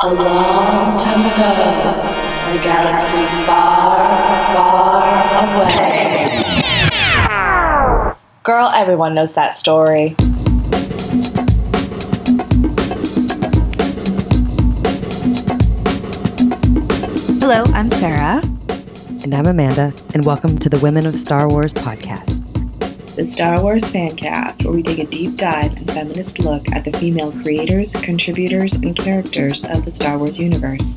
A long time ago, in a galaxy far, far away. Girl, everyone knows that story. Hello, I'm Sarah. And I'm Amanda, and welcome to the Women of Star Wars podcast. The Star Wars Fancast, where we take a deep dive and feminist look at the female creators, contributors, and characters of the Star Wars universe.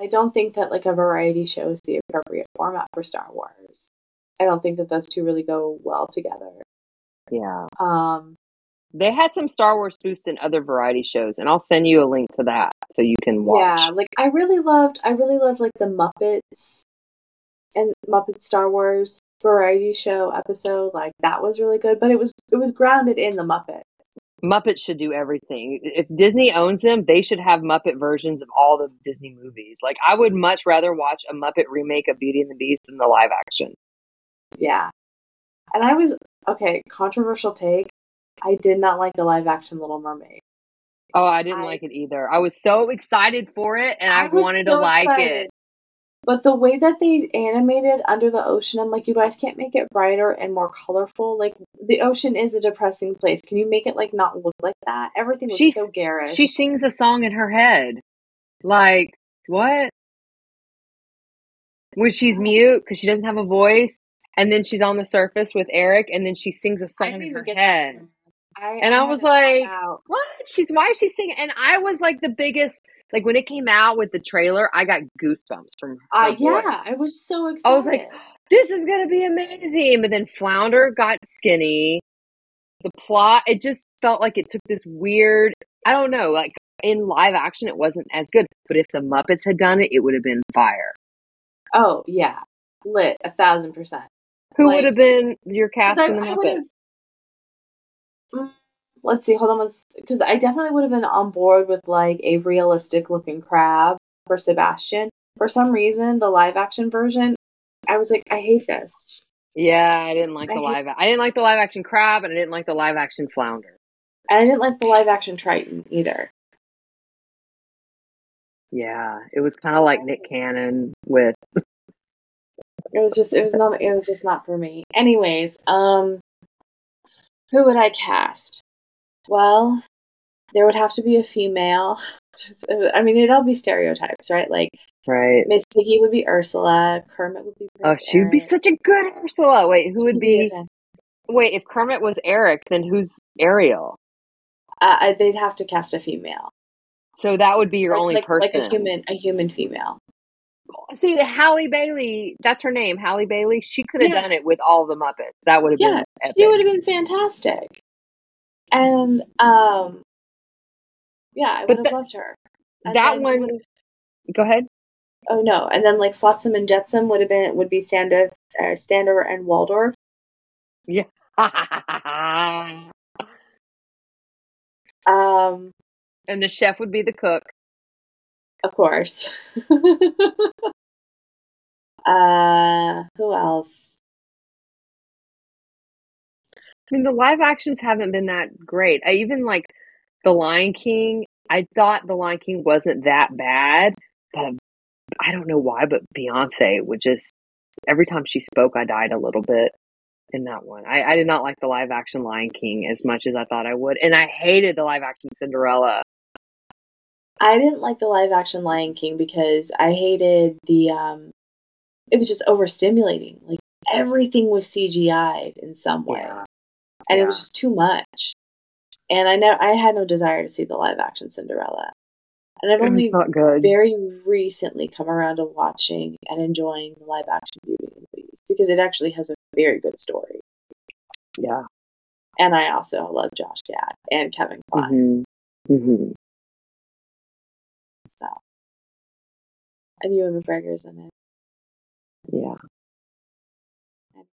I don't think that like a variety show is the appropriate format for Star Wars. I don't think that those two really go well together. Yeah. Um, They had some Star Wars spoofs in other variety shows, and I'll send you a link to that so you can watch. yeah, like I really loved, I really loved like the Muppets and Muppet Star Wars variety show episode. Like that was really good, but it was it was grounded in the Muppet. Muppets should do everything. If Disney owns them, they should have Muppet versions of all the Disney movies. Like, I would much rather watch a Muppet remake of Beauty and the Beast than the live action. Yeah, and I was okay. Controversial take. I did not like the live action Little Mermaid. Oh, I didn't I- like it either. I was so excited for it, and I, was wanted so to like excited. it. But the way that they animated Under the Ocean, I'm like, you guys can't make it brighter and more colorful. Like the ocean is a depressing place. Can you make it like not look like that? Everything was She's- so garish. She sings a song in her head. Like, what? When she's oh. mute because she doesn't have a voice, and then she's on the surface with Eric, and then she sings a song in her head. that. I, And I was like, out. What? She's why is she singing? And I was like the biggest like when it came out with the trailer, I got goosebumps from Uh, yeah, voice. I was so excited. I was like, this is gonna be amazing. But then Flounder got skinny. The plot, it just felt like it took this weird. I don't know. Like in live action, it wasn't as good. But if the Muppets had done it, it would have been fire. oh yeah, lit a thousand percent. Who Like- would have been your cast? I- in the I Muppets? Mm, Let's see, hold on, because I definitely would have been on board with like a realistic looking crab for Sebastian. For some reason, the live action version, I was like, I hate this. Yeah, I didn't like I the live. I didn't like the live action crab, and I didn't like the live action flounder. And I didn't like the live action Triton either. Yeah, it was kind of like Nick Cannon with It was just it was not it was just not for me. Anyways, um who would I cast? Well, there would have to be a female. I mean, it'd all be stereotypes, right? Like right. Miss Piggy would be Ursula, Kermit would be Oh, she would be such a good Ursula. Wait, who would be? Wait, if Kermit was Eric, then who's Ariel? Uh, I- they'd have to cast a female. So that would be your Like- only like, person. Like a human a human female. See, Halle Bailey, that's her name, Halle Bailey. She could have Yeah. done it with all the Muppets. That would have Yeah, been She would have been fantastic. And um yeah, I But would have the- loved her. And that one- Go ahead. Oh no! And then like Flotsam and Jetsam would have been would be Standover, uh, Standover and Waldorf. Yeah. Um, and the chef would be the cook. Of course. uh, who else? I mean, the live actions haven't been that great. I even like The Lion King. I thought The Lion King wasn't that bad, but I don't know why. But Beyonce would just every time she spoke, I died a little bit in that one. I, I did not like the live action Lion King as much as I thought I would, and I hated the live action Cinderella. I didn't like the live action Lion King because I hated the um. It was just overstimulating. Like everything was CGI'd in some way, Yeah. and it was just too much. And I know I had no desire to see the live action Cinderella, and I've only was not good. very recently come around to watching and enjoying the live action Beauty and the Beast because it actually has a very good story. yeah. And I also love Josh Gad and Kevin Kline. hmm hmm So, and Ewan McGregor's in it. Yeah.